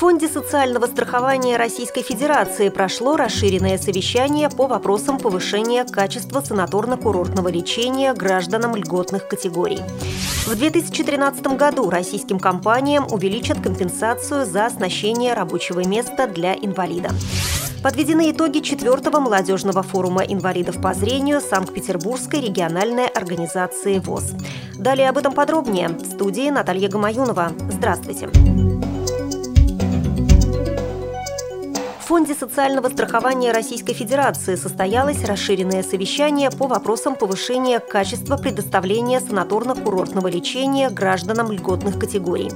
Фонде социального страхования Российской Федерации прошло расширенное совещание по вопросам повышения качества санаторно-курортного лечения гражданам льготных категорий. В 2013 году российским компаниям увеличат компенсацию за оснащение рабочего места для инвалида. Подведены итоги четвертого молодежного форума инвалидов по зрению Санкт-Петербургской региональной организации ВОЗ. Далее об этом подробнее. В студии Наталья Гамаюнова. Здравствуйте. Фонде социального страхования Российской Федерации состоялось расширенное совещание по вопросам повышения качества предоставления санаторно-курортного лечения гражданам льготных категорий.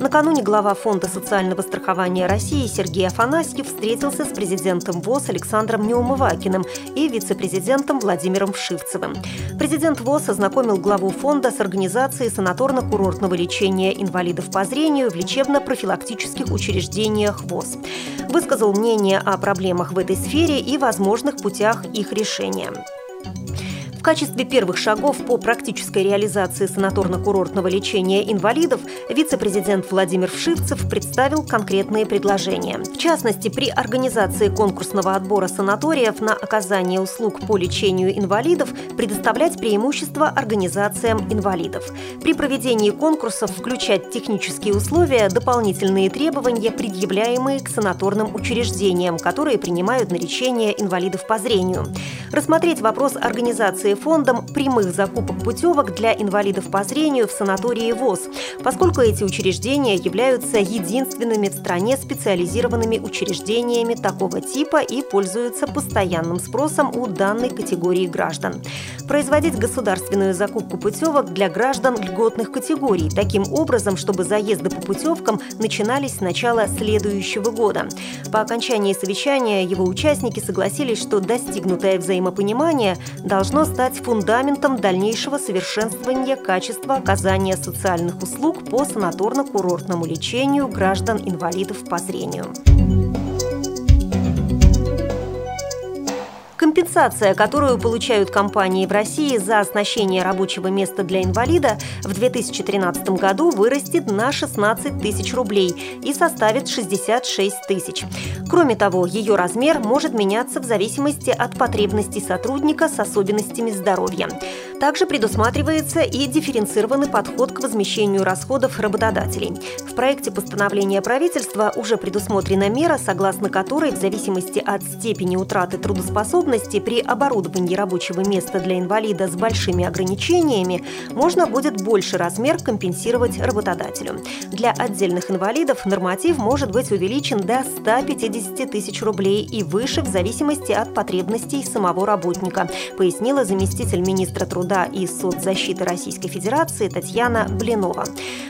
Накануне глава Фонда социального страхования России Сергей Афанасьев встретился с президентом ВОЗ Александром Неумывакиным и вице-президентом Владимиром Вшивцевым. Президент ВОЗ ознакомил главу фонда с организацией санаторно-курортного лечения инвалидов по зрению в лечебно-профилактических учреждениях ВОЗ. Высказал мнение о проблемах в этой сфере и возможных путях их решения качестве первых шагов по практической реализации санаторно-курортного лечения инвалидов вице-президент Владимир Вшивцев представил конкретные предложения. В частности, при организации конкурсного отбора санаториев на оказание услуг по лечению инвалидов предоставлять преимущество организациям инвалидов. При проведении конкурсов включать технические условия, дополнительные требования, предъявляемые к санаторным учреждениям, которые принимают на лечение инвалидов по зрению. Рассмотреть вопрос организации фондом прямых закупок путевок для инвалидов по зрению в санатории ВОЗ, поскольку эти учреждения являются единственными в стране специализированными учреждениями такого типа и пользуются постоянным спросом у данной категории граждан. Производить государственную закупку путевок для граждан льготных категорий таким образом, чтобы заезды по путевкам начинались с начала следующего года. По окончании совещания его участники согласились, что достигнутое взаимопонимание должно стать фундаментом дальнейшего совершенствования качества оказания социальных услуг по санаторно-курортному лечению граждан-инвалидов по зрению. Компенсация, которую получают компании в России за оснащение рабочего места для инвалида, в 2013 году вырастет на 16 тысяч рублей и составит 66 тысяч. Кроме того, ее размер может меняться в зависимости от потребностей сотрудника с особенностями здоровья. Также предусматривается и дифференцированный подход к возмещению расходов работодателей. В проекте постановления правительства уже предусмотрена мера, согласно которой в зависимости от степени утраты трудоспособности при оборудовании рабочего места для инвалида с большими ограничениями можно будет больше размер компенсировать работодателю. Для отдельных инвалидов норматив может быть увеличен до 150 тысяч рублей и выше в зависимости от потребностей самого работника, пояснила заместитель министра труда труда и соцзащиты Российской Федерации Татьяна Блинова.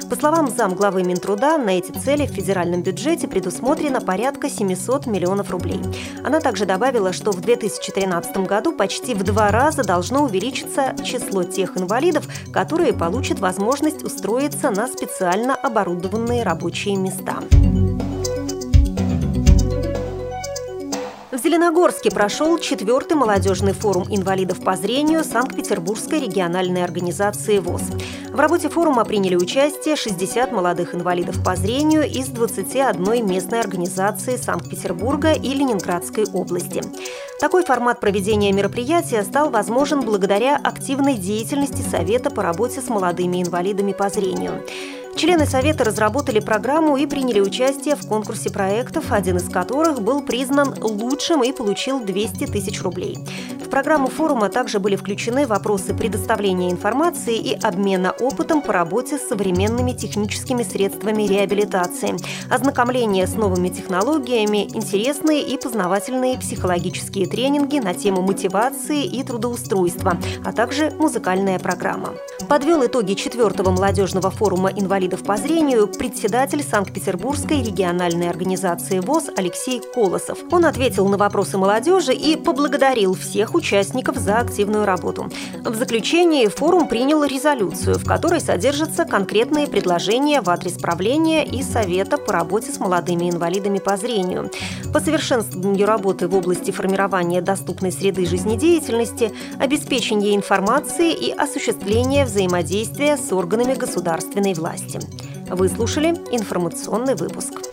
По словам замглавы Минтруда, на эти цели в федеральном бюджете предусмотрено порядка 700 миллионов рублей. Она также добавила, что в 2013 году почти в два раза должно увеличиться число тех инвалидов, которые получат возможность устроиться на специально оборудованные рабочие места. Зеленогорске прошел четвертый молодежный форум инвалидов по зрению Санкт-Петербургской региональной организации ВОЗ. В работе форума приняли участие 60 молодых инвалидов по зрению из 21 местной организации Санкт-Петербурга и Ленинградской области. Такой формат проведения мероприятия стал возможен благодаря активной деятельности Совета по работе с молодыми инвалидами по зрению. Члены Совета разработали программу и приняли участие в конкурсе проектов, один из которых был признан лучшим и получил 200 тысяч рублей. В программу форума также были включены вопросы предоставления информации и обмена опытом по работе с современными техническими средствами реабилитации, ознакомление с новыми технологиями, интересные и познавательные психологические тренинги на тему мотивации и трудоустройства, а также музыкальная программа. Подвел итоги четвертого молодежного форума инвалидов по зрению председатель Санкт-Петербургской региональной организации ВОЗ Алексей Колосов. Он ответил на вопросы молодежи и поблагодарил всех участников за активную работу. В заключении форум принял резолюцию, в которой содержатся конкретные предложения в адрес правления и Совета по работе с молодыми инвалидами по зрению, по совершенствованию работы в области формирования доступной среды жизнедеятельности, обеспечения информации и осуществления взаимодействия с органами государственной власти. Вы слушали информационный выпуск.